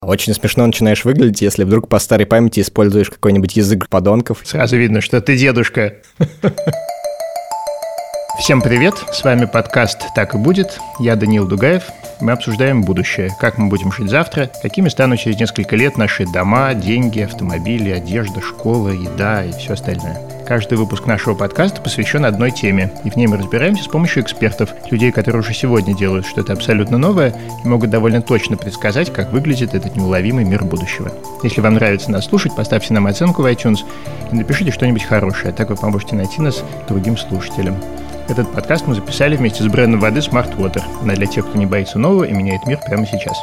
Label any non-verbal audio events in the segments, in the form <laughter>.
Очень смешно начинаешь выглядеть, если вдруг по старой памяти используешь какой-нибудь язык подонков. Сразу видно, что ты дедушка. <laughs> Всем привет, с вами подкаст «Так и будет». Я Даниил Дугаев. Мы обсуждаем будущее, как мы будем жить завтра, какими станут через несколько лет наши дома, деньги, автомобили, одежда, школа, еда и все остальное. Каждый выпуск нашего подкаста посвящен одной теме, и в ней мы разбираемся с помощью экспертов, людей, которые уже сегодня делают что-то абсолютно новое и могут довольно точно предсказать, как выглядит этот неуловимый мир будущего. Если вам нравится нас слушать, поставьте нам оценку в iTunes и напишите что-нибудь хорошее, так вы поможете найти нас другим слушателям. Этот подкаст мы записали вместе с брендом воды Smart Water. Она для тех, кто не боится нового и меняет мир прямо сейчас.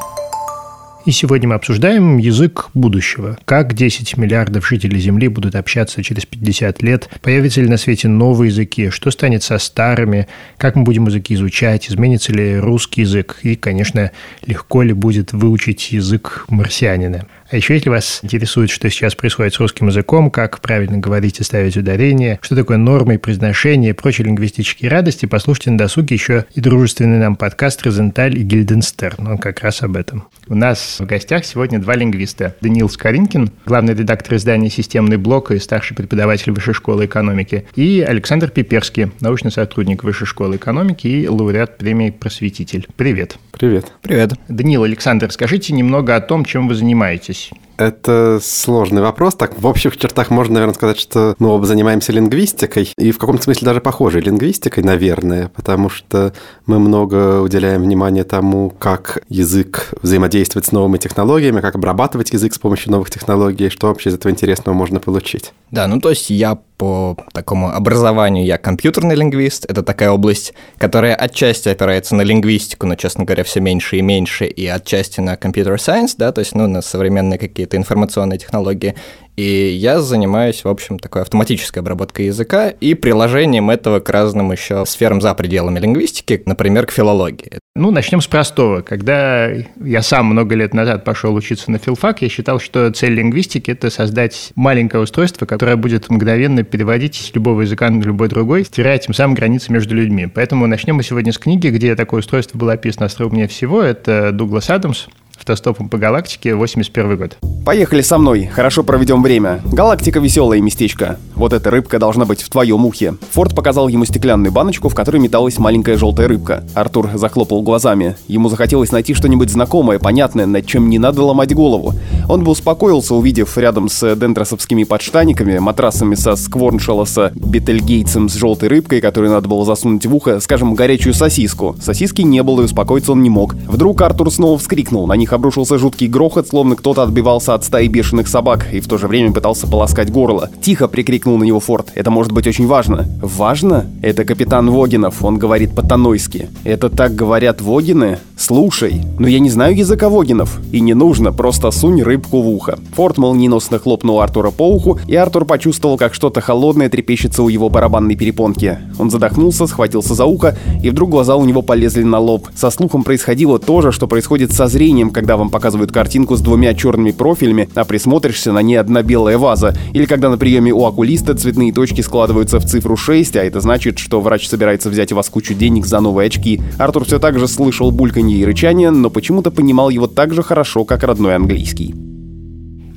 И сегодня мы обсуждаем язык будущего. Как 10 миллиардов жителей Земли будут общаться через 50 лет? Появятся ли на свете новые языки? Что станет со старыми? Как мы будем языки изучать? Изменится ли русский язык? И, конечно, легко ли будет выучить язык марсианина? А еще, если вас интересует, что сейчас происходит с русским языком, как правильно говорить и ставить ударение, что такое нормы и произношение и прочие лингвистические радости, послушайте на досуге еще и дружественный нам подкаст «Розенталь» и «Гильденстерн». Он как раз об этом. У нас в гостях сегодня два лингвиста. Даниил Скоринкин, главный редактор издания «Системный блок» и старший преподаватель Высшей школы экономики, и Александр Пиперский, научный сотрудник Высшей школы экономики и лауреат премии «Просветитель». Привет. Привет. Привет. Даниил, Александр, скажите немного о том, чем вы занимаетесь здесь? Это сложный вопрос. Так, в общих чертах можно, наверное, сказать, что мы оба занимаемся лингвистикой, и в каком-то смысле даже похожей лингвистикой, наверное, потому что мы много уделяем внимания тому, как язык взаимодействует с новыми технологиями, как обрабатывать язык с помощью новых технологий, что вообще из этого интересного можно получить. Да, ну то есть я по такому образованию я компьютерный лингвист. Это такая область, которая отчасти опирается на лингвистику, но, честно говоря, все меньше и меньше, и отчасти на computer science, да, то есть, ну, на современные какие-то информационные технологии. И я занимаюсь, в общем, такой автоматической обработкой языка и приложением этого к разным еще сферам за пределами лингвистики, например, к филологии. Ну, начнем с простого. Когда я сам много лет назад пошел учиться на филфак, я считал, что цель лингвистики – это создать маленькое устройство, которое будет мгновенно переводить с любого языка на любой другой, стирая тем самым границы между людьми. Поэтому начнем мы сегодня с книги, где такое устройство было описано остроумнее всего. Это Дуглас Адамс автостопом по галактике, 81 год. Поехали со мной, хорошо проведем время. Галактика веселое местечко. Вот эта рыбка должна быть в твоем ухе. Форд показал ему стеклянную баночку, в которой металась маленькая желтая рыбка. Артур захлопал глазами. Ему захотелось найти что-нибудь знакомое, понятное, над чем не надо ломать голову. Он бы успокоился, увидев рядом с дендросовскими подштаниками, матрасами со скворншелоса, бетельгейцем с желтой рыбкой, которую надо было засунуть в ухо, скажем, горячую сосиску. Сосиски не было и успокоиться он не мог. Вдруг Артур снова вскрикнул. На них обрушился жуткий грохот, словно кто-то отбивался от стаи бешеных собак и в то же время пытался полоскать горло. «Тихо!» — прикрикнул на него Форд. «Это может быть очень важно». «Важно?» «Это капитан Вогинов, он говорит по-танойски». «Это так говорят Вогины?» «Слушай, но я не знаю языка Вогинов». «И не нужно, просто сунь рыбку в ухо». Форд молниеносно хлопнул Артура по уху, и Артур почувствовал, как что-то холодное трепещется у его барабанной перепонки. Он задохнулся, схватился за ухо, и вдруг глаза у него полезли на лоб. Со слухом происходило то же, что происходит со зрением, когда когда вам показывают картинку с двумя черными профилями, а присмотришься на ней одна белая ваза, или когда на приеме у окулиста цветные точки складываются в цифру 6, а это значит, что врач собирается взять у вас кучу денег за новые очки. Артур все так же слышал бульканье и рычание, но почему-то понимал его так же хорошо, как родной английский.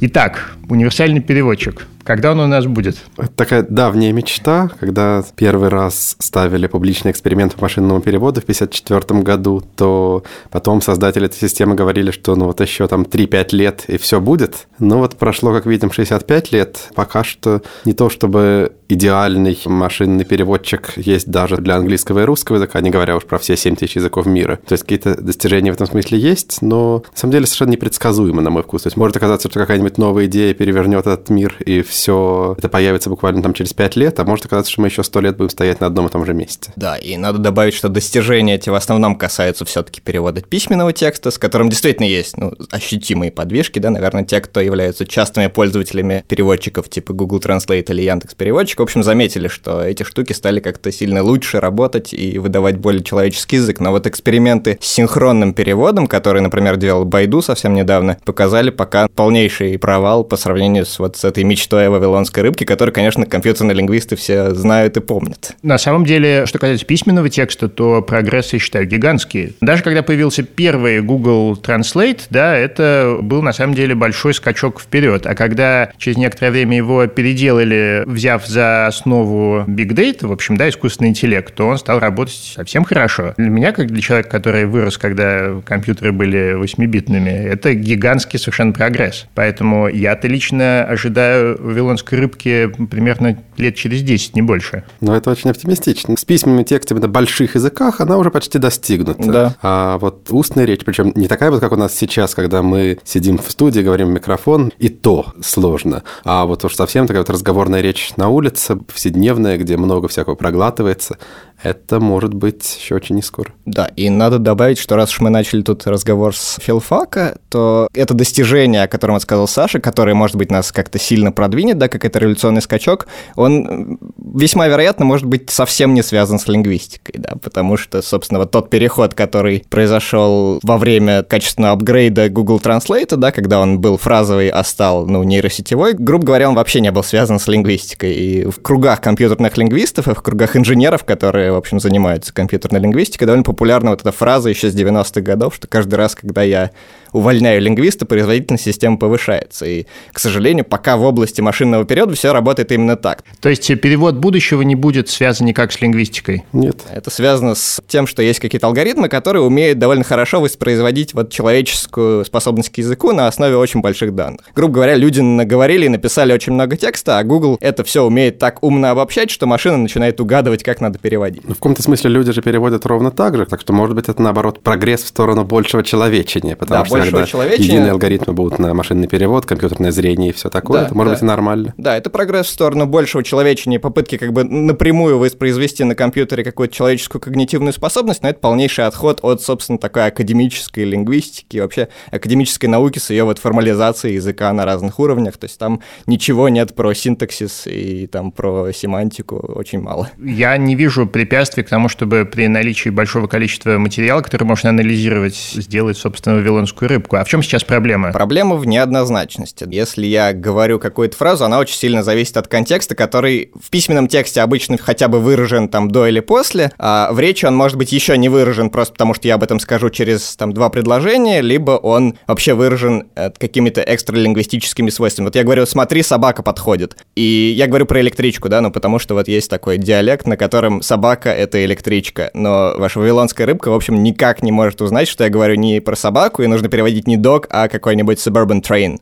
Итак, универсальный переводчик. Когда он у нас будет? Это такая давняя мечта, когда первый раз ставили публичный эксперимент по машинному переводу в 1954 году, то потом создатели этой системы говорили, что ну вот еще там 3-5 лет и все будет. Но вот прошло, как видим, 65 лет. Пока что не то чтобы идеальный машинный переводчик есть даже для английского и русского языка, не говоря уж про все 7 тысяч языков мира. То есть какие-то достижения в этом смысле есть, но на самом деле совершенно непредсказуемо, на мой вкус. То есть может оказаться, что какая-нибудь новая идея перевернет этот мир, и все это появится буквально там через 5 лет, а может оказаться, что мы еще 100 лет будем стоять на одном и том же месте. Да, и надо добавить, что достижения эти в основном касаются все-таки перевода письменного текста, с которым действительно есть ну, ощутимые подвижки, да, наверное, те, кто являются частыми пользователями переводчиков типа Google Translate или Яндекс Переводчик, в общем, заметили, что эти штуки стали как-то сильно лучше работать и выдавать более человеческий язык. Но вот эксперименты с синхронным переводом, который, например, делал Байду совсем недавно, показали пока полнейший провал по сравнению с вот с этой мечтой о вавилонской рыбке, которую, конечно, компьютерные лингвисты все знают и помнят. На самом деле, что касается письменного текста, то прогресс, я считаю, гигантский. Даже когда появился первый Google Translate, да, это был на самом деле большой скачок вперед. А когда через некоторое время его переделали, взяв за основу Big Data, в общем, да, искусственный интеллект, то он стал работать совсем хорошо. Для меня, как для человека, который вырос, когда компьютеры были 8-битными, это гигантский совершенно прогресс. Поэтому я-то лично ожидаю вавилонской рыбки примерно лет через 10, не больше. Но это очень оптимистично. С письменными текстами на больших языках она уже почти достигнута. Да. А вот устная речь, причем не такая вот, как у нас сейчас, когда мы сидим в студии, говорим в микрофон, и то сложно. А вот уж совсем такая вот разговорная речь на улице, повседневная, где много всякого проглатывается, это может быть еще очень не скоро. Да, и надо добавить, что раз уж мы начали тут разговор с филфака, то это достижение, о котором сказал Саша, которое, может быть, нас как-то сильно продвинет, да, как это революционный скачок, он весьма вероятно может быть совсем не связан с лингвистикой, да, потому что, собственно, вот тот переход, который произошел во время качественного апгрейда Google Translate, да, когда он был фразовый, а стал, ну, нейросетевой, грубо говоря, он вообще не был связан с лингвистикой. И в кругах компьютерных лингвистов и в кругах инженеров, которые в общем, занимаются компьютерной лингвистикой, довольно популярна вот эта фраза еще с 90-х годов, что каждый раз, когда я увольняю лингвиста, производительность системы повышается. И, к сожалению, пока в области машинного периода все работает именно так. То есть перевод будущего не будет связан никак с лингвистикой? Нет. Это связано с тем, что есть какие-то алгоритмы, которые умеют довольно хорошо воспроизводить вот человеческую способность к языку на основе очень больших данных. Грубо говоря, люди наговорили и написали очень много текста, а Google это все умеет так умно обобщать, что машина начинает угадывать, как надо переводить. Ну, в каком-то смысле люди же переводят ровно так же, так что, может быть, это, наоборот, прогресс в сторону большего человечения, потому да, что когда единые алгоритмы будут на машинный перевод, компьютерное зрение и все такое, да, это может да. быть и нормально. Да, это прогресс в сторону большего человечения, попытки как бы напрямую воспроизвести на компьютере какую-то человеческую когнитивную способность, но это полнейший отход от, собственно, такой академической лингвистики, вообще академической науки с ее вот формализацией языка на разных уровнях, то есть там ничего нет про синтаксис и там про семантику, очень мало. Я не вижу препятствий к тому, чтобы при наличии большого количества материала, который можно анализировать, сделать, собственно, вавилонскую рыбку. А в чем сейчас проблема? Проблема в неоднозначности. Если я говорю какую-то фразу, она очень сильно зависит от контекста, который в письменном тексте обычно хотя бы выражен там до или после, а в речи он может быть еще не выражен просто потому, что я об этом скажу через там два предложения, либо он вообще выражен э, какими-то экстралингвистическими свойствами. Вот я говорю, смотри, собака подходит. И я говорю про электричку, да, ну потому что вот есть такой диалект, на котором собака — это электричка, но ваша вавилонская рыбка, в общем, никак не может узнать, что я говорю не про собаку, и нужно переводить не dog, а какой-нибудь suburban train.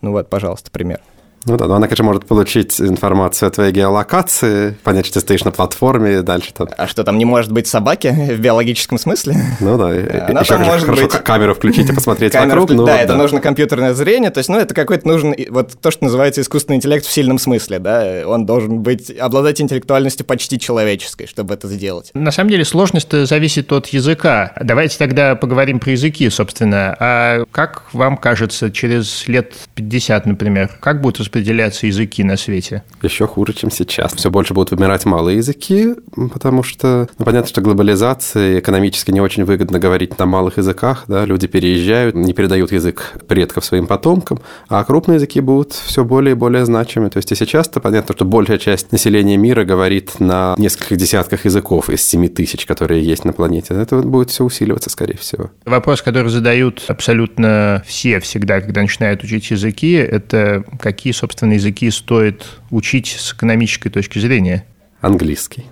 Ну вот, пожалуйста, пример. Ну да, но она, конечно, может получить информацию о твоей геолокации, понять, что ты стоишь на платформе и дальше там. А что, там не может быть собаки <laughs> в биологическом смысле? Ну да, она еще там может хорошо быть... камеру включить и посмотреть камеру вокруг. Ну, да, да, это нужно компьютерное зрение, то есть, ну, это какой-то нужен, вот то, что называется искусственный интеллект в сильном смысле, да, он должен быть, обладать интеллектуальностью почти человеческой, чтобы это сделать. На самом деле сложность зависит от языка. Давайте тогда поговорим про языки, собственно. А как вам кажется, через лет 50, например, как будут распределяться языки на свете? Еще хуже, чем сейчас. Все больше будут вымирать малые языки, потому что, ну, понятно, что глобализация экономически не очень выгодно говорить на малых языках, да, люди переезжают, не передают язык предков своим потомкам, а крупные языки будут все более и более значимы. То есть и сейчас-то понятно, что большая часть населения мира говорит на нескольких десятках языков из 7 тысяч, которые есть на планете. Это будет все усиливаться, скорее всего. Вопрос, который задают абсолютно все всегда, когда начинают учить языки, это какие, собственно, языки стоит учить с экономической точки зрения? Английский.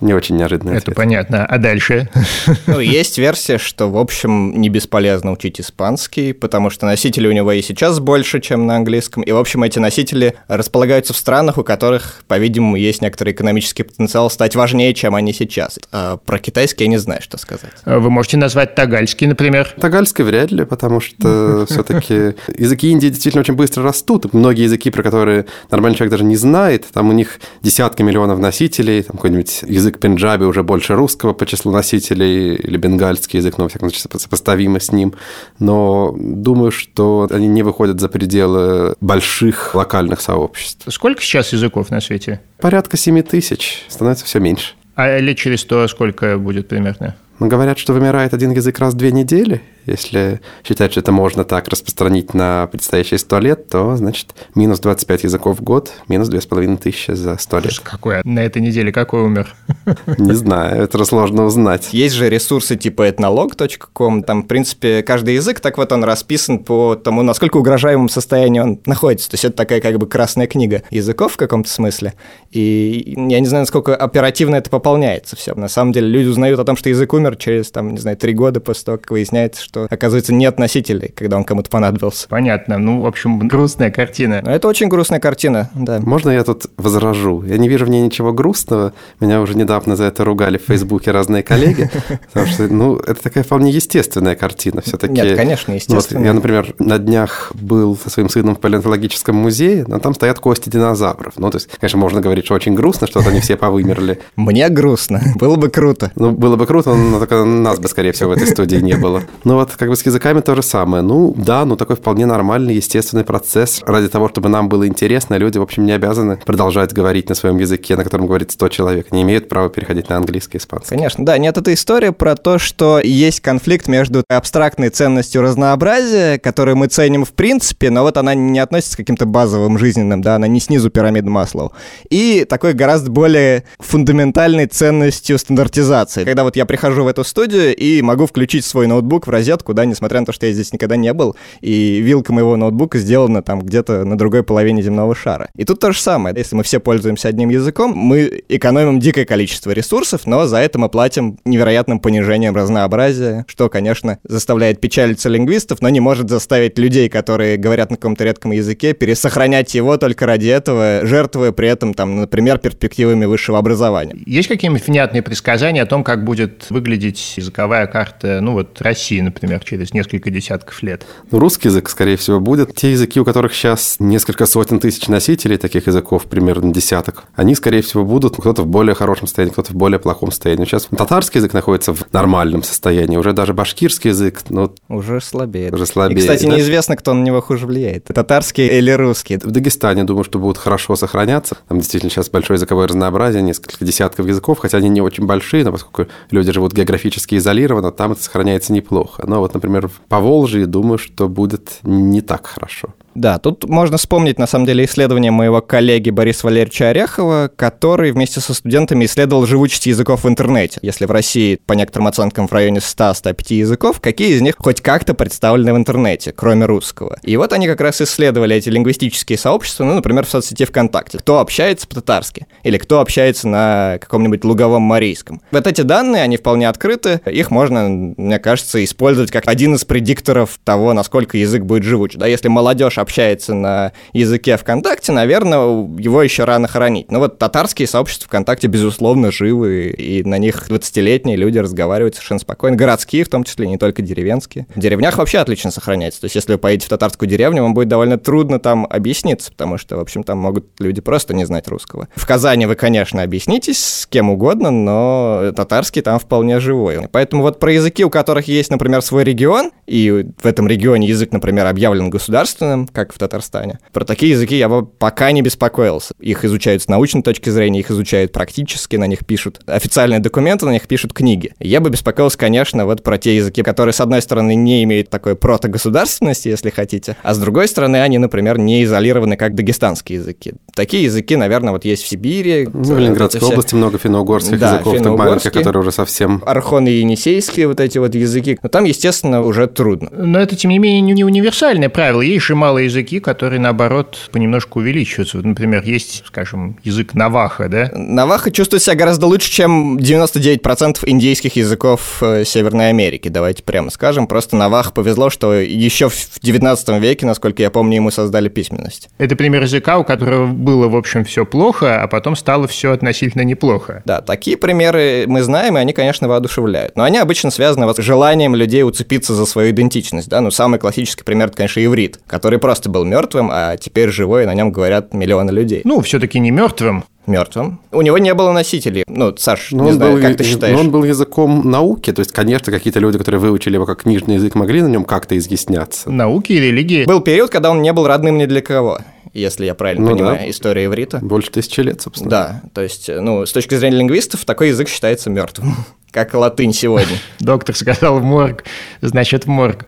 Не очень неожиданно. Это ответ. понятно. А дальше? <laughs> Ну, есть версия, что, в общем, не бесполезно учить испанский, потому что носителей у него и сейчас больше, чем на английском. И, в общем, эти носители располагаются в странах, у которых, по-видимому, есть некоторый экономический потенциал стать важнее, чем они сейчас. А про китайский я не знаю, что сказать. Вы можете назвать тагальский, например? Тагальский вряд ли, потому что <laughs> все-таки языки Индии действительно очень быстро растут. Многие языки, про которые нормальный человек даже не знает, там у них десятки миллионов носителей, там какой-нибудь язык язык пенджаби уже больше русского по числу носителей, или бенгальский язык, но, во всяком случае, сопоставимо с ним. Но думаю, что они не выходят за пределы больших локальных сообществ. Сколько сейчас языков на свете? Порядка 7 тысяч. Становится все меньше. А лет через сто сколько будет примерно? Но говорят, что вымирает один язык раз в две недели, Если считать, что это можно так распространить на предстоящие 100 лет, то, значит, минус 25 языков в год, минус 2500 за 100 лет. Какой? На этой неделе какой умер? <laughs> Не знаю, это сложно узнать. Есть же ресурсы типа etnolog.com, там, в принципе, каждый язык, так вот он расписан по тому, насколько угрожаемом состоянии он находится. То есть это такая как бы красная книга языков в каком-то смысле. И я не знаю, насколько оперативно это пополняется все. На самом деле люди узнают о том, что язык умер через, там, не знаю, три года после того, как выясняется, что, оказывается, нет носителей, когда он кому-то понадобился. Понятно. Ну, в общем, грустная картина. Но это очень грустная картина, да. Можно я тут возражу? Я не вижу в ней ничего грустного. Меня уже недавно за это ругали в Фейсбуке разные коллеги, <laughs> потому что, ну, это такая вполне естественная картина все-таки. Нет, конечно, естественно. Вот, я, например, на днях был со своим сыном в палеонтологическом музее, но там стоят кости динозавров. Ну, то есть, конечно, можно говорить, что очень грустно, что они все повымерли. <laughs> Мне грустно. Было бы круто. Ну, было бы круто, но только нас бы, скорее всего, в этой студии не было. Ну, вот как бы с языками то же самое. Ну, да, ну, такой вполне нормальный, естественный процесс. Ради того, чтобы нам было интересно, люди, в общем, не обязаны продолжать говорить на своем языке, на котором говорит 100 человек. Не имеют права переходить на английский испанский. Конечно, да. Нет, это история про то, что есть конфликт между абстрактной ценностью разнообразия, которую мы ценим в принципе, но вот она не относится к каким-то базовым жизненным, да, она не снизу пирамиды Маслоу. И такой гораздо более фундаментальной ценностью стандартизации. Когда вот я прихожу в эту студию и могу включить свой ноутбук в розетку, да, несмотря на то, что я здесь никогда не был, и вилка моего ноутбука сделана там где-то на другой половине земного шара. И тут то же самое. Если мы все пользуемся одним языком, мы экономим дикое количество ресурсов, но за это мы платим невероятным понижением разнообразия, что, конечно, заставляет печалиться лингвистов, но не может заставить людей, которые говорят на каком-то редком языке, пересохранять его только ради этого, жертвуя при этом, там, например, перспективами высшего образования. Есть какие-нибудь внятные предсказания о том, как будет выглядеть языковая карта, ну вот России, например, через несколько десятков лет? Ну, русский язык, скорее всего, будет. Те языки, у которых сейчас несколько сотен тысяч носителей, таких языков примерно десяток, они, скорее всего, будут кто-то в более хорошем состоянии, кто-то в более плохом состоянии. Сейчас татарский язык находится в нормальном состоянии, уже даже башкирский язык, ну... Уже слабее. Уже слабее. И, кстати, да? неизвестно, кто на него хуже влияет. Татарский или русский. В Дагестане, думаю, что будут хорошо сохраняться. Там действительно сейчас большое языковое разнообразие, несколько десятков языков, хотя они не очень большие, но поскольку люди живут географически изолированно, там это сохраняется неплохо. Но вот, например, по Волжье, думаю, что будет не так хорошо. Да, тут можно вспомнить, на самом деле, исследование моего коллеги Бориса Валерьевича Орехова, который вместе со студентами исследовал живучесть языков в интернете. Если в России, по некоторым оценкам, в районе 100-105 языков, какие из них хоть как-то представлены в интернете, кроме русского? И вот они как раз исследовали эти лингвистические сообщества, ну, например, в соцсети ВКонтакте. Кто общается по-татарски? Или кто общается на каком-нибудь луговом марийском? Вот эти данные, они вполне открыты, их можно, мне кажется, использовать как один из предикторов того, насколько язык будет живуч. Да, если молодежь общается на языке ВКонтакте, наверное, его еще рано хоронить. Но вот татарские сообщества ВКонтакте, безусловно, живы, и на них 20-летние люди разговаривают совершенно спокойно. Городские, в том числе, не только деревенские. В деревнях вообще отлично сохраняется. То есть, если вы поедете в татарскую деревню, вам будет довольно трудно там объясниться, потому что, в общем, там могут люди просто не знать русского. В Казани вы, конечно, объяснитесь с кем угодно, но татарский там вполне живой. Поэтому вот про языки, у которых есть, например, свой регион, и в этом регионе язык, например, объявлен государственным, как в Татарстане. Про такие языки я бы пока не беспокоился. Их изучают с научной точки зрения, их изучают практически, на них пишут официальные документы, на них пишут книги. Я бы беспокоился, конечно, вот про те языки, которые, с одной стороны, не имеют такой протогосударственности, если хотите, а с другой стороны, они, например, не изолированы, как дагестанские языки. Такие языки, наверное, вот есть в Сибири. Ну, в Ленинградской все... области много финно-угорских да, языков, финно маленьких, которые уже совсем... Архон и енисейские вот эти вот языки. Но там, естественно, уже трудно. Но это, тем не менее, не универсальное правило. Есть же малые языки, которые, наоборот, понемножку увеличиваются. Вот, например, есть, скажем, язык наваха, да? Наваха чувствует себя гораздо лучше, чем 99% индейских языков э, Северной Америки, давайте прямо скажем. Просто Навах повезло, что еще в 19 веке, насколько я помню, ему создали письменность. Это пример языка, у которого было, в общем, все плохо, а потом стало все относительно неплохо. Да, такие примеры мы знаем, и они, конечно, воодушевляют. Но они обычно связаны вот с желанием людей уцепиться за свою идентичность. Да? Ну, самый классический пример, это, конечно, иврит, который просто был мертвым, а теперь живой, и на нем говорят миллионы людей. Ну, все-таки не мертвым мертвым. У него не было носителей. Ну, Саш, но не знаю, был, как ты считаешь? Но он был языком науки, то есть, конечно, какие-то люди, которые выучили его как книжный язык, могли на нем как-то изъясняться. Науки и религии. Был период, когда он не был родным ни для кого если я правильно ну, понимаю, да. история иврита. Больше тысячи лет, собственно. Да, то есть, ну, с точки зрения лингвистов, такой язык считается мертвым <laughs> как латынь сегодня. Доктор сказал в морг, значит в морг.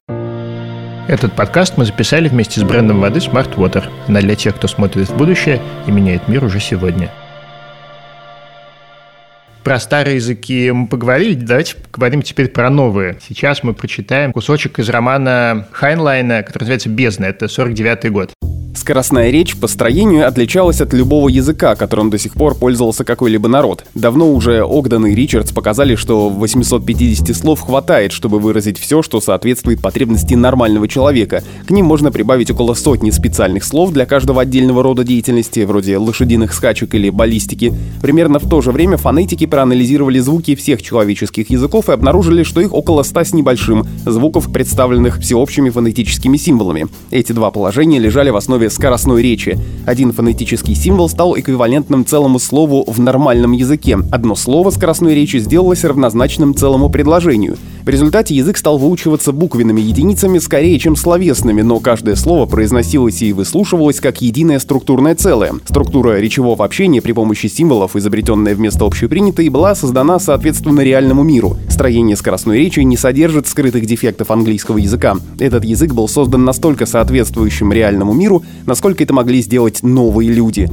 Этот подкаст мы записали вместе с брендом воды Smart Water. Она для тех, кто смотрит в будущее и меняет мир уже сегодня. Про старые языки мы поговорили, давайте поговорим теперь про новые. Сейчас мы прочитаем кусочек из романа Хайнлайна, который называется «Бездна». Это 49 год. Скоростная речь по строению отличалась от любого языка, которым до сих пор пользовался какой-либо народ. Давно уже Огден и Ричардс показали, что 850 слов хватает, чтобы выразить все, что соответствует потребности нормального человека. К ним можно прибавить около сотни специальных слов для каждого отдельного рода деятельности, вроде лошадиных скачек или баллистики. Примерно в то же время фонетики проанализировали звуки всех человеческих языков и обнаружили, что их около 100 с небольшим звуков, представленных всеобщими фонетическими символами. Эти два положения лежали в основе скоростной речи. Один фонетический символ стал эквивалентным целому слову в нормальном языке. Одно слово скоростной речи сделалось равнозначным целому предложению. В результате язык стал выучиваться буквенными единицами скорее, чем словесными, но каждое слово произносилось и выслушивалось как единое структурное целое. Структура речевого общения при помощи символов, изобретенная вместо общепринятой, была создана соответственно реальному миру. Строение скоростной речи не содержит скрытых дефектов английского языка. Этот язык был создан настолько соответствующим реальному миру, насколько это могли сделать новые люди.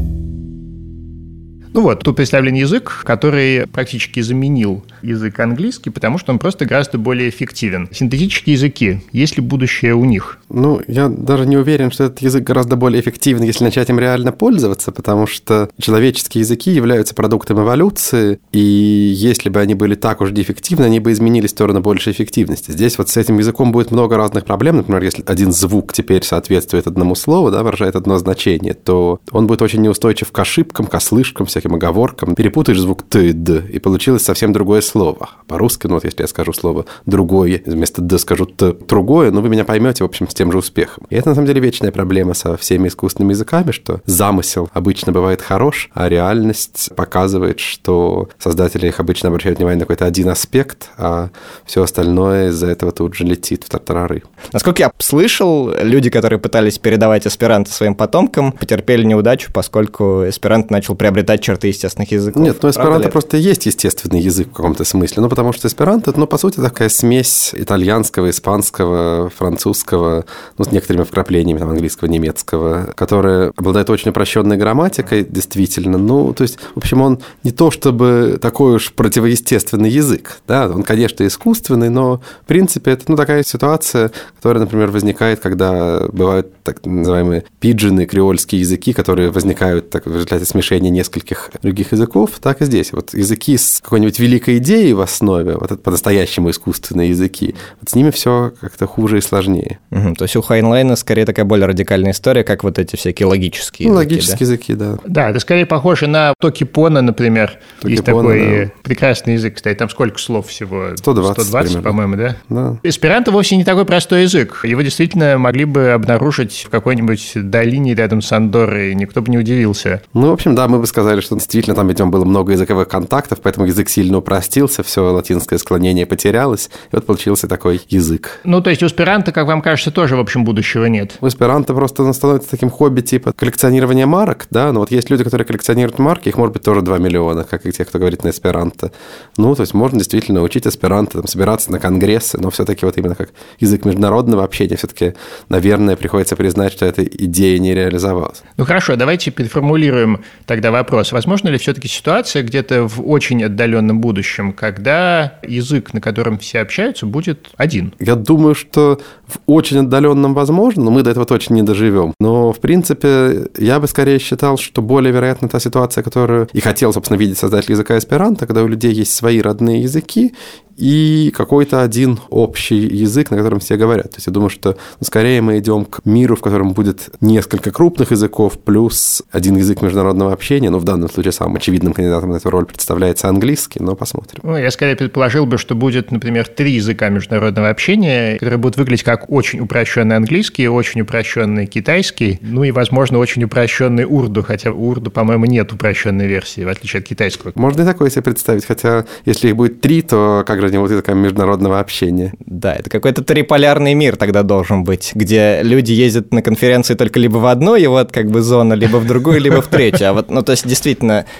Ну вот, тут представлен язык, который практически заменил язык английский, потому что он просто гораздо более эффективен. Синтетические языки, есть ли будущее у них? Ну, я даже не уверен, что этот язык гораздо более эффективен, если начать им реально пользоваться, потому что человеческие языки являются продуктом эволюции, и если бы они были так уж дефективны, они бы изменились в сторону большей эффективности. Здесь вот с этим языком будет много разных проблем. Например, если один звук теперь соответствует одному слову, да, выражает одно значение, то он будет очень неустойчив к ошибкам, к ослышкам, всяким всяким оговоркам, перепутаешь звук «т» и «д», и получилось совсем другое слово. По-русски, ну вот если я скажу слово «другое», вместо «д» скажу «т» «другое», ну вы меня поймете, в общем, с тем же успехом. И это, на самом деле, вечная проблема со всеми искусственными языками, что замысел обычно бывает хорош, а реальность показывает, что создатели их обычно обращают внимание на какой-то один аспект, а все остальное из-за этого тут же летит в тартарары. Насколько я слышал, люди, которые пытались передавать эсперанто своим потомкам, потерпели неудачу, поскольку эсперанто начал приобретать черты черты естественных языков. Нет, ну эсперанто просто есть естественный язык в каком-то смысле. Ну, потому что эсперанто, ну, по сути, такая смесь итальянского, испанского, французского, ну, с некоторыми вкраплениями там, английского, немецкого, которая обладает очень упрощенной грамматикой, действительно. Ну, то есть, в общем, он не то чтобы такой уж противоестественный язык, да, он, конечно, искусственный, но, в принципе, это, ну, такая ситуация, которая, например, возникает, когда бывают так называемые пиджины, креольские языки, которые возникают так, в результате смешения нескольких других языков, так и здесь. Вот языки с какой-нибудь великой идеей в основе, вот это по-настоящему искусственные языки, вот с ними все как-то хуже и сложнее. Угу, то есть у Хайнлайна скорее такая более радикальная история, как вот эти всякие логические ну, языки. логические да? языки, да. Да, это скорее похоже на Токипона, например. Токипона, Есть такой да. прекрасный язык, кстати, там сколько слов всего? 120, 120 по-моему, да? Да. Эсперанто вовсе не такой простой язык. Его действительно могли бы обнаружить в какой-нибудь долине рядом с Андорой, никто бы не удивился. Ну, в общем, да, мы бы сказали, что действительно там, видимо, было много языковых контактов, поэтому язык сильно упростился, все латинское склонение потерялось, и вот получился такой язык. Ну, то есть у эсперанто, как вам кажется, тоже, в общем, будущего нет? У эсперанто просто становится таким хобби типа коллекционирования марок, да, но вот есть люди, которые коллекционируют марки, их может быть тоже 2 миллиона, как и те, кто говорит на эсперанто. Ну, то есть можно действительно учить эсперанто, там, собираться на конгрессы, но все-таки вот именно как язык международного общения, все-таки, наверное, приходится признать, что эта идея не реализовалась. Ну, хорошо, давайте переформулируем тогда вопрос. Возможно ли все-таки ситуация где-то в очень отдаленном будущем, когда язык, на котором все общаются, будет один? Я думаю, что в очень отдаленном возможно, но мы до этого точно не доживем. Но, в принципе, я бы скорее считал, что более вероятна та ситуация, которую и хотел, собственно, видеть создатель языка эсперанто, когда у людей есть свои родные языки, и какой-то один общий язык, на котором все говорят. То есть я думаю, что ну, скорее мы идем к миру, в котором будет несколько крупных языков плюс один язык международного общения. Ну, в данном случае самым очевидным кандидатом на эту роль представляется английский, но посмотрим. Ну, я скорее предположил бы, что будет, например, три языка международного общения, которые будут выглядеть как очень упрощенный английский, очень упрощенный китайский, ну и, возможно, очень упрощенный урду, хотя у урду, по-моему, нет упрощенной версии, в отличие от китайского. Можно и такое себе представить, хотя если их будет три, то как же вот языка международного общения. Да, это какой-то триполярный мир тогда должен быть, где люди ездят на конференции только либо в одну вот как бы зону, либо в другую, либо в третью. А вот, ну, то есть, действительно,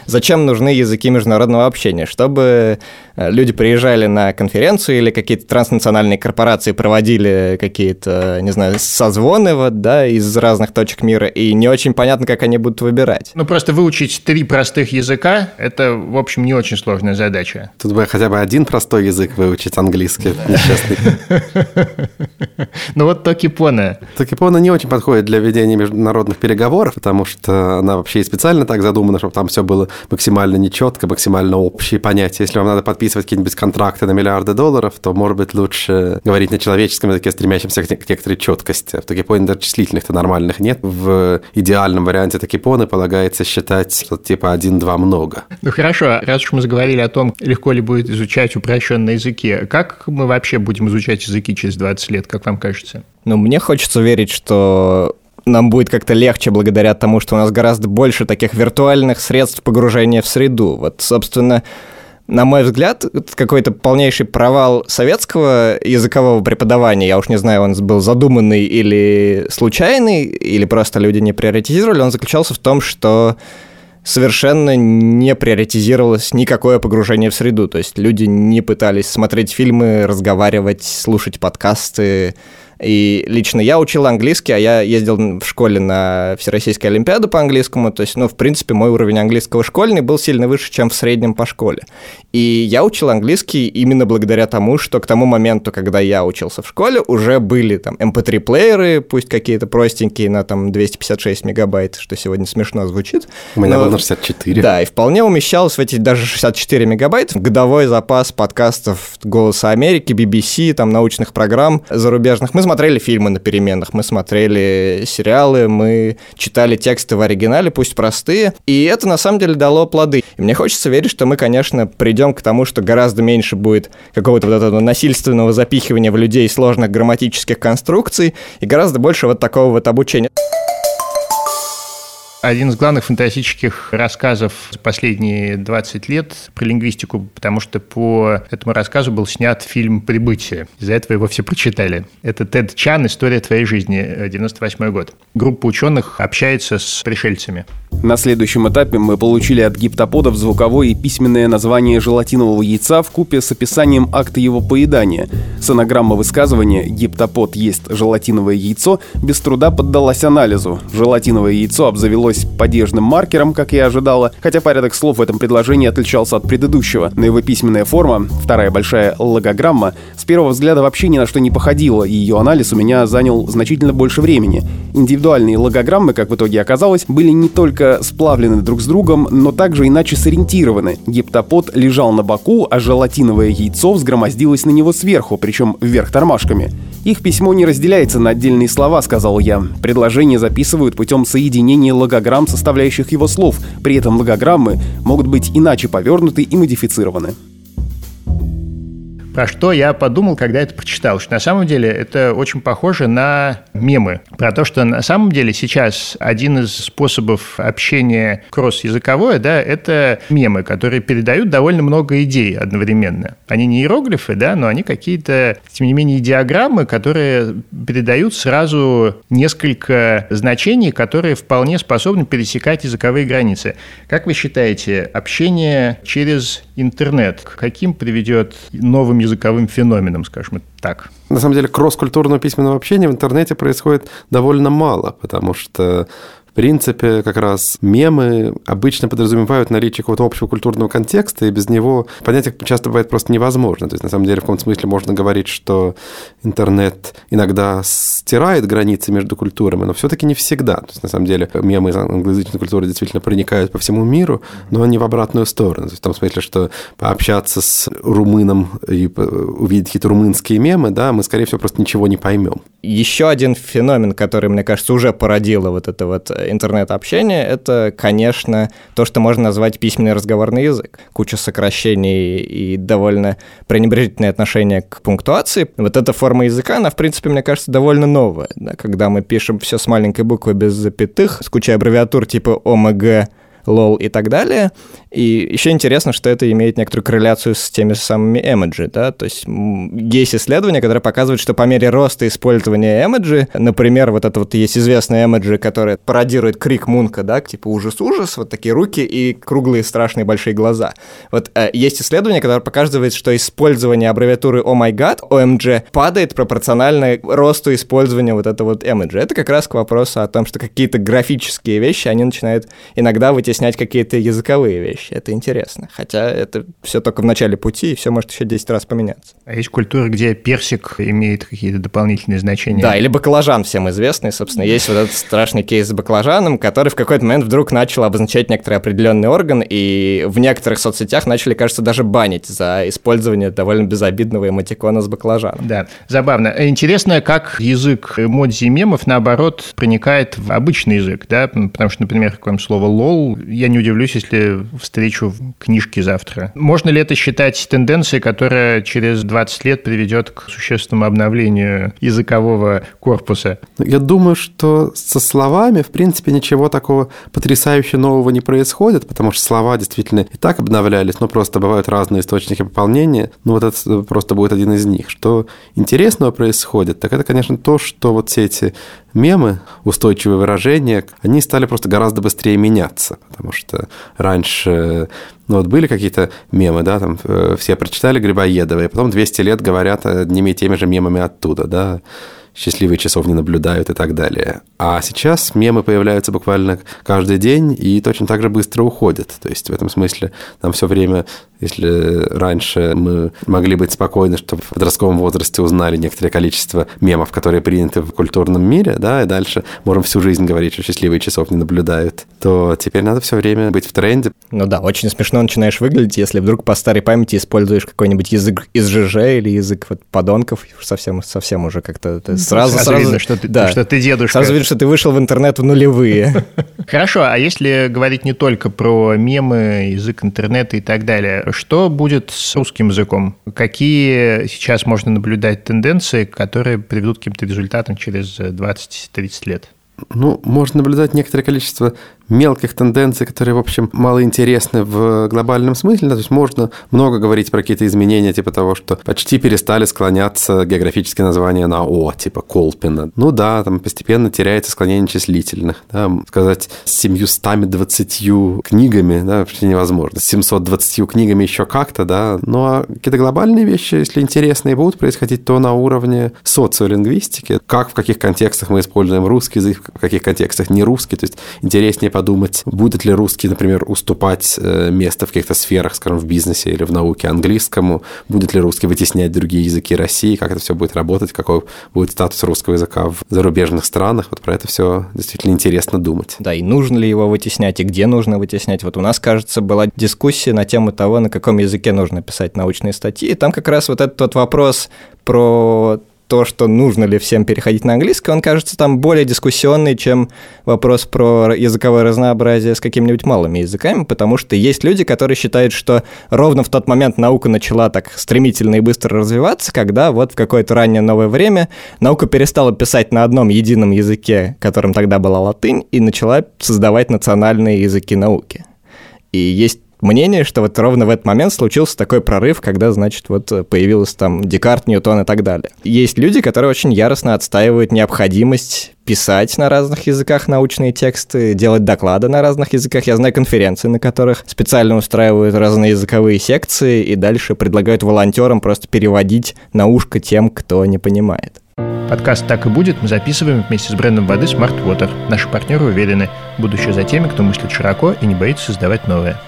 зачем нужны языки международного общения? Чтобы люди приезжали на конференцию или какие-то транснациональные корпорации проводили какие-то, не знаю, созвоны вот, да, из разных точек мира, и не очень понятно, как они будут выбирать. Ну, просто выучить три простых языка – это, в общем, не очень сложная задача. Тут бы хотя бы один простой язык выучить, английский, несчастный. <laughs> Ну вот Токипона. Токипона не очень подходит для ведения международных переговоров, потому что она вообще и специально так задумана, чтобы там все было максимально нечетко, максимально общие понятия. Если вам надо подписывать какие-нибудь контракты на миллиарды долларов, то, может быть, лучше говорить на человеческом языке, стремящемся к некоторой четкости. В Токипоне даже числительных-то нормальных нет. В идеальном варианте Токипоны полагается считать что типа один-два много. Ну хорошо, раз уж мы заговорили о том, легко ли будет изучать упрощенные языки, как мы вообще будем изучать языки через 20 лет, как вам кажется? Ну, мне хочется верить, что нам будет как-то легче благодаря тому, что у нас гораздо больше таких виртуальных средств погружения в среду. Вот, собственно, на мой взгляд, какой-то полнейший провал советского языкового преподавания, я уж не знаю, он был задуманный или случайный, или просто люди не приоритизировали, он заключался в том, что совершенно не приоритизировалось никакое погружение в среду. То есть люди не пытались смотреть фильмы, разговаривать, слушать подкасты, и лично я учил английский, а я ездил в школе на Всероссийскую Олимпиаду по английскому. То есть, ну, в принципе, мой уровень английского школьный был сильно выше, чем в среднем по школе. И я учил английский именно благодаря тому, что к тому моменту, когда я учился в школе, уже были там MP3-плееры, эм пусть какие-то простенькие на там 256 мегабайт, что сегодня смешно звучит. У меня но, был на 64. Да, и вполне умещалось в эти даже 64 мегабайта годовой запас подкастов «Голоса Америки», BBC, там научных программ зарубежных. Мы смотрели фильмы на переменах, мы смотрели сериалы, мы читали тексты в оригинале, пусть простые, и это на самом деле дало плоды. И мне хочется верить, что мы, конечно, придем к тому, что гораздо меньше будет какого-то вот этого насильственного запихивания в людей сложных грамматических конструкций и гораздо больше вот такого вот обучения один из главных фантастических рассказов за последние 20 лет про лингвистику, потому что по этому рассказу был снят фильм «Прибытие». Из-за этого его все прочитали. Это Тед Чан «История твоей жизни», 98 год. Группа ученых общается с пришельцами. На следующем этапе мы получили от гиптоподов звуковое и письменное название желатинового яйца в купе с описанием акта его поедания. Сонограмма высказывания «гиптопод ест желатиновое яйцо» без труда поддалась анализу. Желатиновое яйцо обзавелось падежным маркером, как я ожидала, хотя порядок слов в этом предложении отличался от предыдущего. Но его письменная форма, вторая большая логограмма, с первого взгляда вообще ни на что не походила, и ее анализ у меня занял значительно больше времени. Индивидуальные логограммы, как в итоге оказалось, были не только сплавлены друг с другом, но также иначе сориентированы. Гиптопод лежал на боку, а желатиновое яйцо взгромоздилось на него сверху, причем вверх тормашками. Их письмо не разделяется на отдельные слова, сказал я. Предложения записывают путем соединения логограмм, составляющих его слов. При этом логограммы могут быть иначе повернуты и модифицированы про что я подумал, когда это прочитал, что на самом деле это очень похоже на мемы. Про то, что на самом деле сейчас один из способов общения кросс-языковое, да, это мемы, которые передают довольно много идей одновременно. Они не иероглифы, да, но они какие-то, тем не менее, диаграммы, которые передают сразу несколько значений, которые вполне способны пересекать языковые границы. Как вы считаете, общение через интернет к каким приведет новым языковым феноменом, скажем так? На самом деле, кросс-культурного письменного общения в интернете происходит довольно мало, потому что принципе, как раз мемы обычно подразумевают наличие какого-то общего культурного контекста, и без него понять их часто бывает просто невозможно. То есть, на самом деле, в каком-то смысле можно говорить, что интернет иногда стирает границы между культурами, но все-таки не всегда. То есть, на самом деле, мемы из англоязычной культуры действительно проникают по всему миру, но они в обратную сторону. То есть, в том смысле, что пообщаться с румыном и увидеть какие-то румынские мемы, да, мы, скорее всего, просто ничего не поймем. Еще один феномен, который, мне кажется, уже породило вот это вот интернет-общения, это, конечно, то, что можно назвать письменный разговорный язык. Куча сокращений и довольно пренебрежительное отношение к пунктуации. Вот эта форма языка, она, в принципе, мне кажется, довольно новая. Да? Когда мы пишем все с маленькой буквы без запятых, с кучей аббревиатур типа ОМГ, лол и так далее. И еще интересно, что это имеет некоторую корреляцию с теми самыми эмоджи, да, то есть есть исследования, которые показывают, что по мере роста использования эмоджи, например, вот это вот есть известная эмоджи, которая пародирует крик Мунка, да, типа ужас-ужас, вот такие руки и круглые страшные большие глаза. Вот э, есть исследование, которое показывает, что использование аббревиатуры Oh my god, OMG, падает пропорционально росту использования вот этого вот эмоджи. Это как раз к вопросу о том, что какие-то графические вещи, они начинают иногда вытеснять какие-то языковые вещи. Это интересно. Хотя это все только в начале пути, и все может еще 10 раз поменяться. А есть культура, где персик имеет какие-то дополнительные значения? Да, или баклажан всем известный, собственно. Есть вот этот страшный кейс с баклажаном, который в какой-то момент вдруг начал обозначать некоторый определенный орган, и в некоторых соцсетях начали, кажется, даже банить за использование довольно безобидного эмотикона с баклажаном. Да, забавно. Интересно, как язык эмодзи и мемов, наоборот, проникает в обычный язык, да, потому что, например, какое слово «лол», я не удивлюсь, если встречу в книжке завтра. Можно ли это считать тенденцией, которая через 20 лет приведет к существенному обновлению языкового корпуса? Я думаю, что со словами, в принципе, ничего такого потрясающе нового не происходит, потому что слова действительно и так обновлялись, но просто бывают разные источники пополнения. Ну, вот это просто будет один из них. Что интересного происходит, так это, конечно, то, что вот все эти мемы, устойчивые выражения, они стали просто гораздо быстрее меняться, потому что раньше ну вот были какие-то мемы, да, там э, все прочитали Грибоедова, и потом 200 лет говорят одними и теми же мемами оттуда, да, счастливые часов не наблюдают и так далее. А сейчас мемы появляются буквально каждый день и точно так же быстро уходят. То есть в этом смысле там все время если раньше мы могли быть спокойны, что в подростковом возрасте узнали некоторое количество мемов, которые приняты в культурном мире, да, и дальше можем всю жизнь говорить, что счастливые часов не наблюдают, то теперь надо все время быть в тренде. Ну да, очень смешно начинаешь выглядеть, если вдруг по старой памяти используешь какой-нибудь язык из ЖЖ или язык вот подонков, совсем, совсем уже как-то сразу, сразу, сразу видно, что ты, да, что ты дедушка. Сразу видно, что ты вышел в интернет в нулевые. <laughs> Хорошо, а если говорить не только про мемы, язык интернета и так далее, что будет с русским языком? Какие сейчас можно наблюдать тенденции, которые приведут к каким-то результатам через 20-30 лет? Ну, можно наблюдать некоторое количество мелких тенденций, которые, в общем, мало интересны в глобальном смысле. То есть можно много говорить про какие-то изменения, типа того, что почти перестали склоняться географические названия на «о», типа Колпина. Ну да, там постепенно теряется склонение числительных. Да, сказать, с 720 книгами, да, почти невозможно. С 720 книгами еще как-то, да. Ну а какие-то глобальные вещи, если интересные будут происходить, то на уровне социолингвистики, как в каких контекстах мы используем русский язык, в каких контекстах не русский. То есть интереснее подумать, будет ли русский, например, уступать э, место в каких-то сферах, скажем, в бизнесе или в науке английскому, будет ли русский вытеснять другие языки России, как это все будет работать, какой будет статус русского языка в зарубежных странах. Вот про это все действительно интересно думать. Да, и нужно ли его вытеснять, и где нужно вытеснять. Вот у нас, кажется, была дискуссия на тему того, на каком языке нужно писать научные статьи, и там как раз вот этот вот вопрос про то, что нужно ли всем переходить на английский, он кажется там более дискуссионный, чем вопрос про языковое разнообразие с какими-нибудь малыми языками, потому что есть люди, которые считают, что ровно в тот момент наука начала так стремительно и быстро развиваться, когда вот в какое-то раннее новое время наука перестала писать на одном едином языке, которым тогда была латынь, и начала создавать национальные языки науки. И есть мнение, что вот ровно в этот момент случился такой прорыв, когда, значит, вот появился там Декарт, Ньютон и так далее. Есть люди, которые очень яростно отстаивают необходимость писать на разных языках научные тексты, делать доклады на разных языках. Я знаю конференции, на которых специально устраивают разные языковые секции и дальше предлагают волонтерам просто переводить на ушко тем, кто не понимает. Подкаст «Так и будет» мы записываем вместе с брендом воды Smart Water. Наши партнеры уверены, будущее за теми, кто мыслит широко и не боится создавать новое.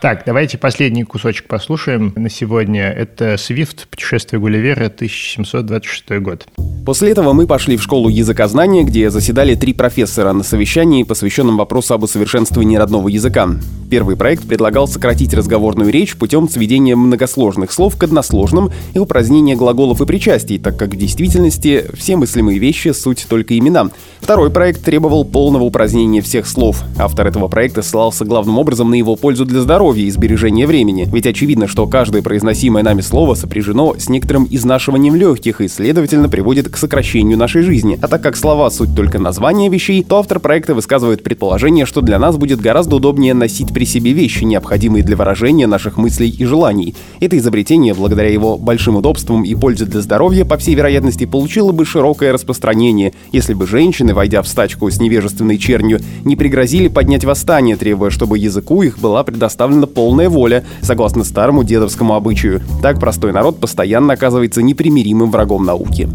Так, давайте последний кусочек послушаем на сегодня. Это «Свифт. Путешествие Гулливера. 1726 год». После этого мы пошли в школу языкознания, где заседали три профессора на совещании, посвященном вопросу об усовершенствовании родного языка. Первый проект предлагал сократить разговорную речь путем сведения многосложных слов к односложным и упразднения глаголов и причастий, так как в действительности все мыслимые вещи — суть только имена. Второй проект требовал полного упразднения всех слов. Автор этого проекта ссылался главным образом на его пользу для здоровья, и сбережения времени. Ведь очевидно, что каждое произносимое нами слово сопряжено с некоторым изнашиванием легких и, следовательно, приводит к сокращению нашей жизни. А так как слова — суть только названия вещей, то автор проекта высказывает предположение, что для нас будет гораздо удобнее носить при себе вещи, необходимые для выражения наших мыслей и желаний. Это изобретение, благодаря его большим удобствам и пользе для здоровья, по всей вероятности, получило бы широкое распространение, если бы женщины, войдя в стачку с невежественной чернью, не пригрозили поднять восстание, требуя, чтобы языку их была предоставлена полная воля, согласно старому дедовскому обычаю. Так простой народ постоянно оказывается непримиримым врагом науки.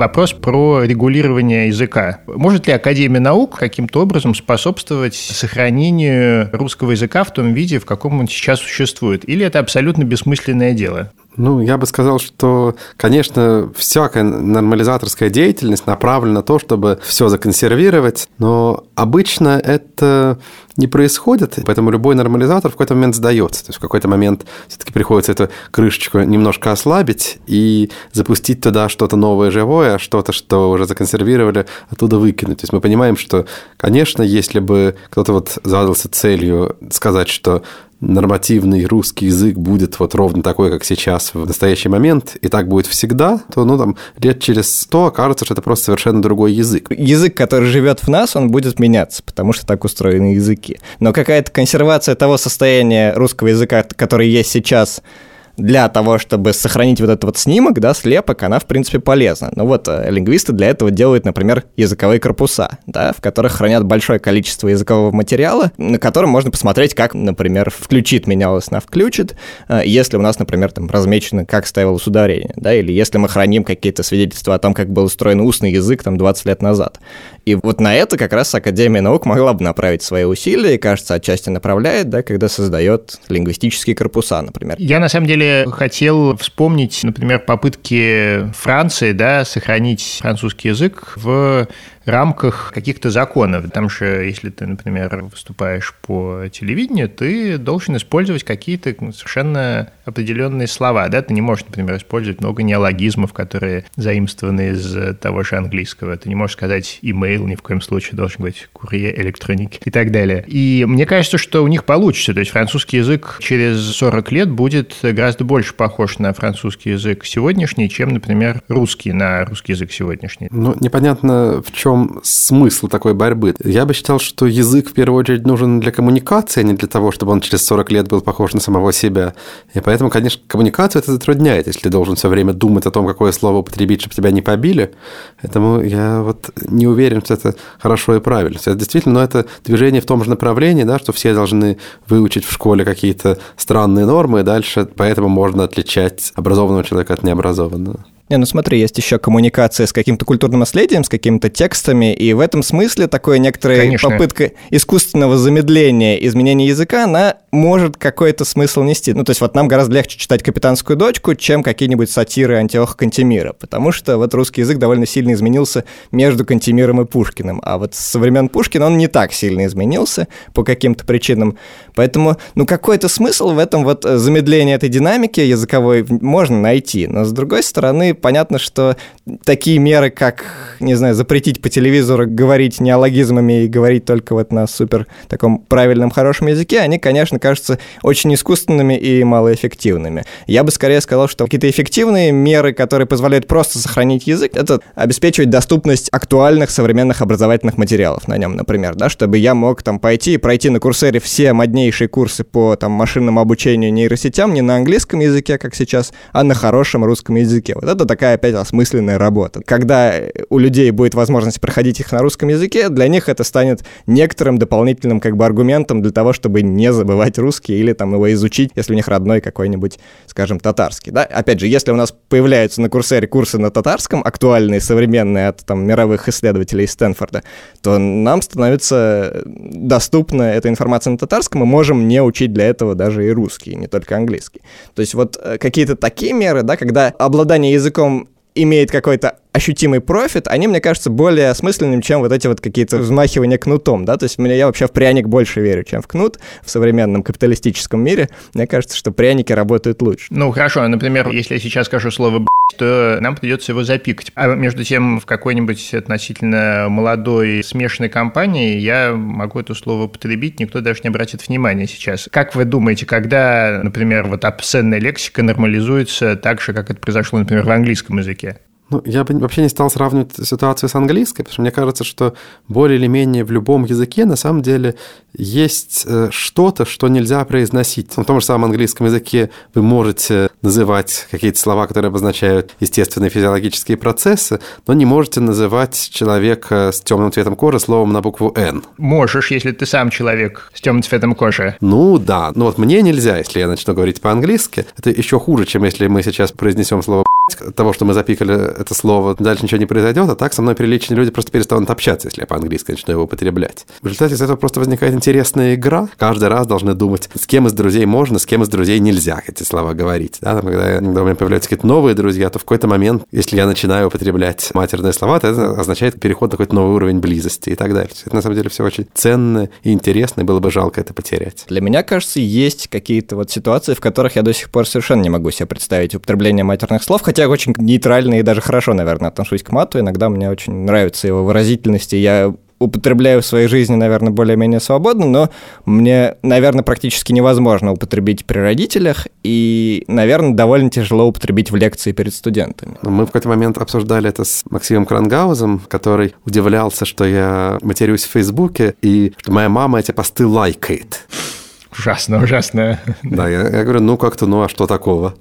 Вопрос про регулирование языка. Может ли Академия наук каким-то образом способствовать сохранению русского языка в том виде, в каком он сейчас существует? Или это абсолютно бессмысленное дело? Ну, я бы сказал, что, конечно, всякая нормализаторская деятельность направлена на то, чтобы все законсервировать, но обычно это не происходит, поэтому любой нормализатор в какой-то момент сдается. То есть в какой-то момент все-таки приходится эту крышечку немножко ослабить и запустить туда что-то новое, живое, а что-то, что уже законсервировали, оттуда выкинуть. То есть мы понимаем, что, конечно, если бы кто-то вот задался целью сказать, что нормативный русский язык будет вот ровно такой, как сейчас в настоящий момент, и так будет всегда, то, ну, там, лет через сто окажется, что это просто совершенно другой язык. Язык, который живет в нас, он будет меняться, потому что так устроены языки. Но какая-то консервация того состояния русского языка, который есть сейчас, для того, чтобы сохранить вот этот вот снимок, да, слепок, она, в принципе, полезна. Ну вот, э, лингвисты для этого делают, например, языковые корпуса, да, в которых хранят большое количество языкового материала, на котором можно посмотреть, как, например, включит менялось на включит, э, если у нас, например, там размечено, как ставилось ударение, да, или если мы храним какие-то свидетельства о том, как был устроен устный язык там 20 лет назад. И вот на это как раз Академия наук могла бы направить свои усилия, и, кажется, отчасти направляет, да, когда создает лингвистические корпуса, например. Я, на самом деле, хотел вспомнить, например, попытки Франции, да, сохранить французский язык в рамках каких-то законов. Там же, если ты, например, выступаешь по телевидению, ты должен использовать какие-то совершенно определенные слова. Да? Ты не можешь, например, использовать много неологизмов, которые заимствованы из того же английского. Ты не можешь сказать email, ни в коем случае должен быть курье, электроник и так далее. И мне кажется, что у них получится. То есть французский язык через 40 лет будет гораздо больше похож на французский язык сегодняшний, чем, например, русский на русский язык сегодняшний. Ну, непонятно, в чем чем смысл такой борьбы? Я бы считал, что язык в первую очередь нужен для коммуникации, а не для того, чтобы он через 40 лет был похож на самого себя. И поэтому, конечно, коммуникацию это затрудняет, если ты должен все время думать о том, какое слово употребить, чтобы тебя не побили. Поэтому я вот не уверен, что это хорошо и правильно. Это действительно, но это движение в том же направлении, да, что все должны выучить в школе какие-то странные нормы, и дальше поэтому можно отличать образованного человека от необразованного. Не, ну смотри, есть еще коммуникация с каким-то культурным наследием, с какими-то текстами, и в этом смысле такое некоторая Конечно. попытка искусственного замедления изменения языка, она может какой-то смысл нести. Ну, то есть вот нам гораздо легче читать «Капитанскую дочку», чем какие-нибудь сатиры Антиоха Кантемира, потому что вот русский язык довольно сильно изменился между Кантемиром и Пушкиным, а вот со времен Пушкина он не так сильно изменился по каким-то причинам, поэтому, ну, какой-то смысл в этом вот замедлении этой динамики языковой можно найти, но с другой стороны, понятно, что такие меры, как, не знаю, запретить по телевизору говорить неологизмами и говорить только вот на супер таком правильном, хорошем языке, они, конечно, кажутся очень искусственными и малоэффективными. Я бы скорее сказал, что какие-то эффективные меры, которые позволяют просто сохранить язык, это обеспечивать доступность актуальных современных образовательных материалов на нем, например, да, чтобы я мог там пойти и пройти на Курсере все моднейшие курсы по там машинному обучению нейросетям не на английском языке, как сейчас, а на хорошем русском языке. Вот это такая опять осмысленная работа. Когда у людей будет возможность проходить их на русском языке, для них это станет некоторым дополнительным как бы аргументом для того, чтобы не забывать русский или там его изучить, если у них родной какой-нибудь, скажем, татарский. Да? Опять же, если у нас появляются на курсере курсы на татарском, актуальные, современные от там мировых исследователей из Стэнфорда, то нам становится доступна эта информация на татарском, мы можем не учить для этого даже и русский, не только английский. То есть вот э, какие-то такие меры, да, когда обладание языком имеет какой-то ощутимый профит, они, мне кажется, более осмысленными, чем вот эти вот какие-то взмахивания кнутом, да, то есть мне, я вообще в пряник больше верю, чем в кнут в современном капиталистическом мире. Мне кажется, что пряники работают лучше. Ну, хорошо, например, если я сейчас скажу слово то нам придется его запикать. А между тем, в какой-нибудь относительно молодой смешанной компании я могу это слово употребить, никто даже не обратит внимания сейчас. Как вы думаете, когда, например, вот обсценная лексика нормализуется так же, как это произошло, например, в английском языке? Ну, я бы вообще не стал сравнивать ситуацию с английской, потому что мне кажется, что более или менее в любом языке на самом деле есть э, что-то, что нельзя произносить. На том же самом английском языке вы можете называть какие-то слова, которые обозначают естественные физиологические процессы, но не можете называть человека с темным цветом кожи словом на букву «Н». Можешь, если ты сам человек с темным цветом кожи. Ну да, но вот мне нельзя, если я начну говорить по-английски. Это еще хуже, чем если мы сейчас произнесем слово того, что мы запикали это слово, дальше ничего не произойдет, а так со мной приличные люди просто перестанут общаться, если я по-английски начну его употреблять. В результате из этого просто возникает интересная игра. Каждый раз должны думать, с кем из друзей можно, с кем из друзей нельзя эти слова говорить. Да? Там, когда, когда у меня появляются какие-то новые друзья, то в какой-то момент, если я начинаю употреблять матерные слова, то это означает переход на какой-то новый уровень близости и так далее. Это на самом деле все очень ценно и интересно, и было бы жалко это потерять. Для меня, кажется, есть какие-то вот ситуации, в которых я до сих пор совершенно не могу себе представить употребление матерных слов, хотя очень нейтрально и даже хорошо, наверное, отношусь к мату. Иногда мне очень нравится его выразительность, и я употребляю в своей жизни, наверное, более-менее свободно, но мне, наверное, практически невозможно употребить при родителях, и, наверное, довольно тяжело употребить в лекции перед студентами. Мы в какой-то момент обсуждали это с Максимом Крангаузом, который удивлялся, что я матерюсь в Фейсбуке, и что моя мама эти посты лайкает. Ужасно, ужасно. Да, я, я говорю, ну как-то, ну а что такого?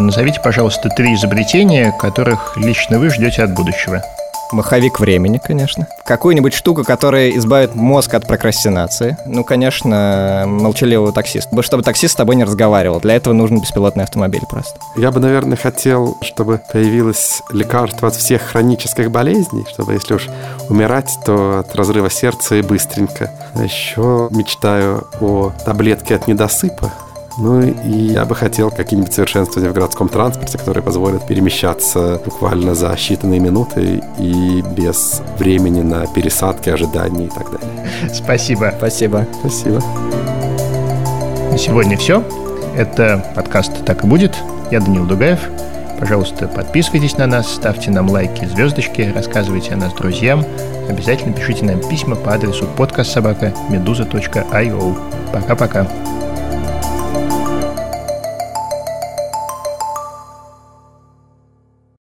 Назовите, пожалуйста, три изобретения, которых лично вы ждете от будущего. Маховик времени, конечно. Какую-нибудь штуку, которая избавит мозг от прокрастинации. Ну, конечно, молчаливого таксиста. Чтобы таксист с тобой не разговаривал. Для этого нужен беспилотный автомобиль просто. Я бы, наверное, хотел, чтобы появилось лекарство от всех хронических болезней, чтобы, если уж умирать, то от разрыва сердца и быстренько. А еще мечтаю о таблетке от недосыпа, ну и я бы хотел какие-нибудь совершенствования в городском транспорте, которые позволят перемещаться буквально за считанные минуты и без времени на пересадки, ожидания и так далее. Спасибо. Спасибо. Спасибо. На сегодня все. Это подкаст «Так и будет». Я Данил Дугаев. Пожалуйста, подписывайтесь на нас, ставьте нам лайки, звездочки, рассказывайте о нас друзьям. Обязательно пишите нам письма по адресу подкастсобака.медуза.io. Пока-пока.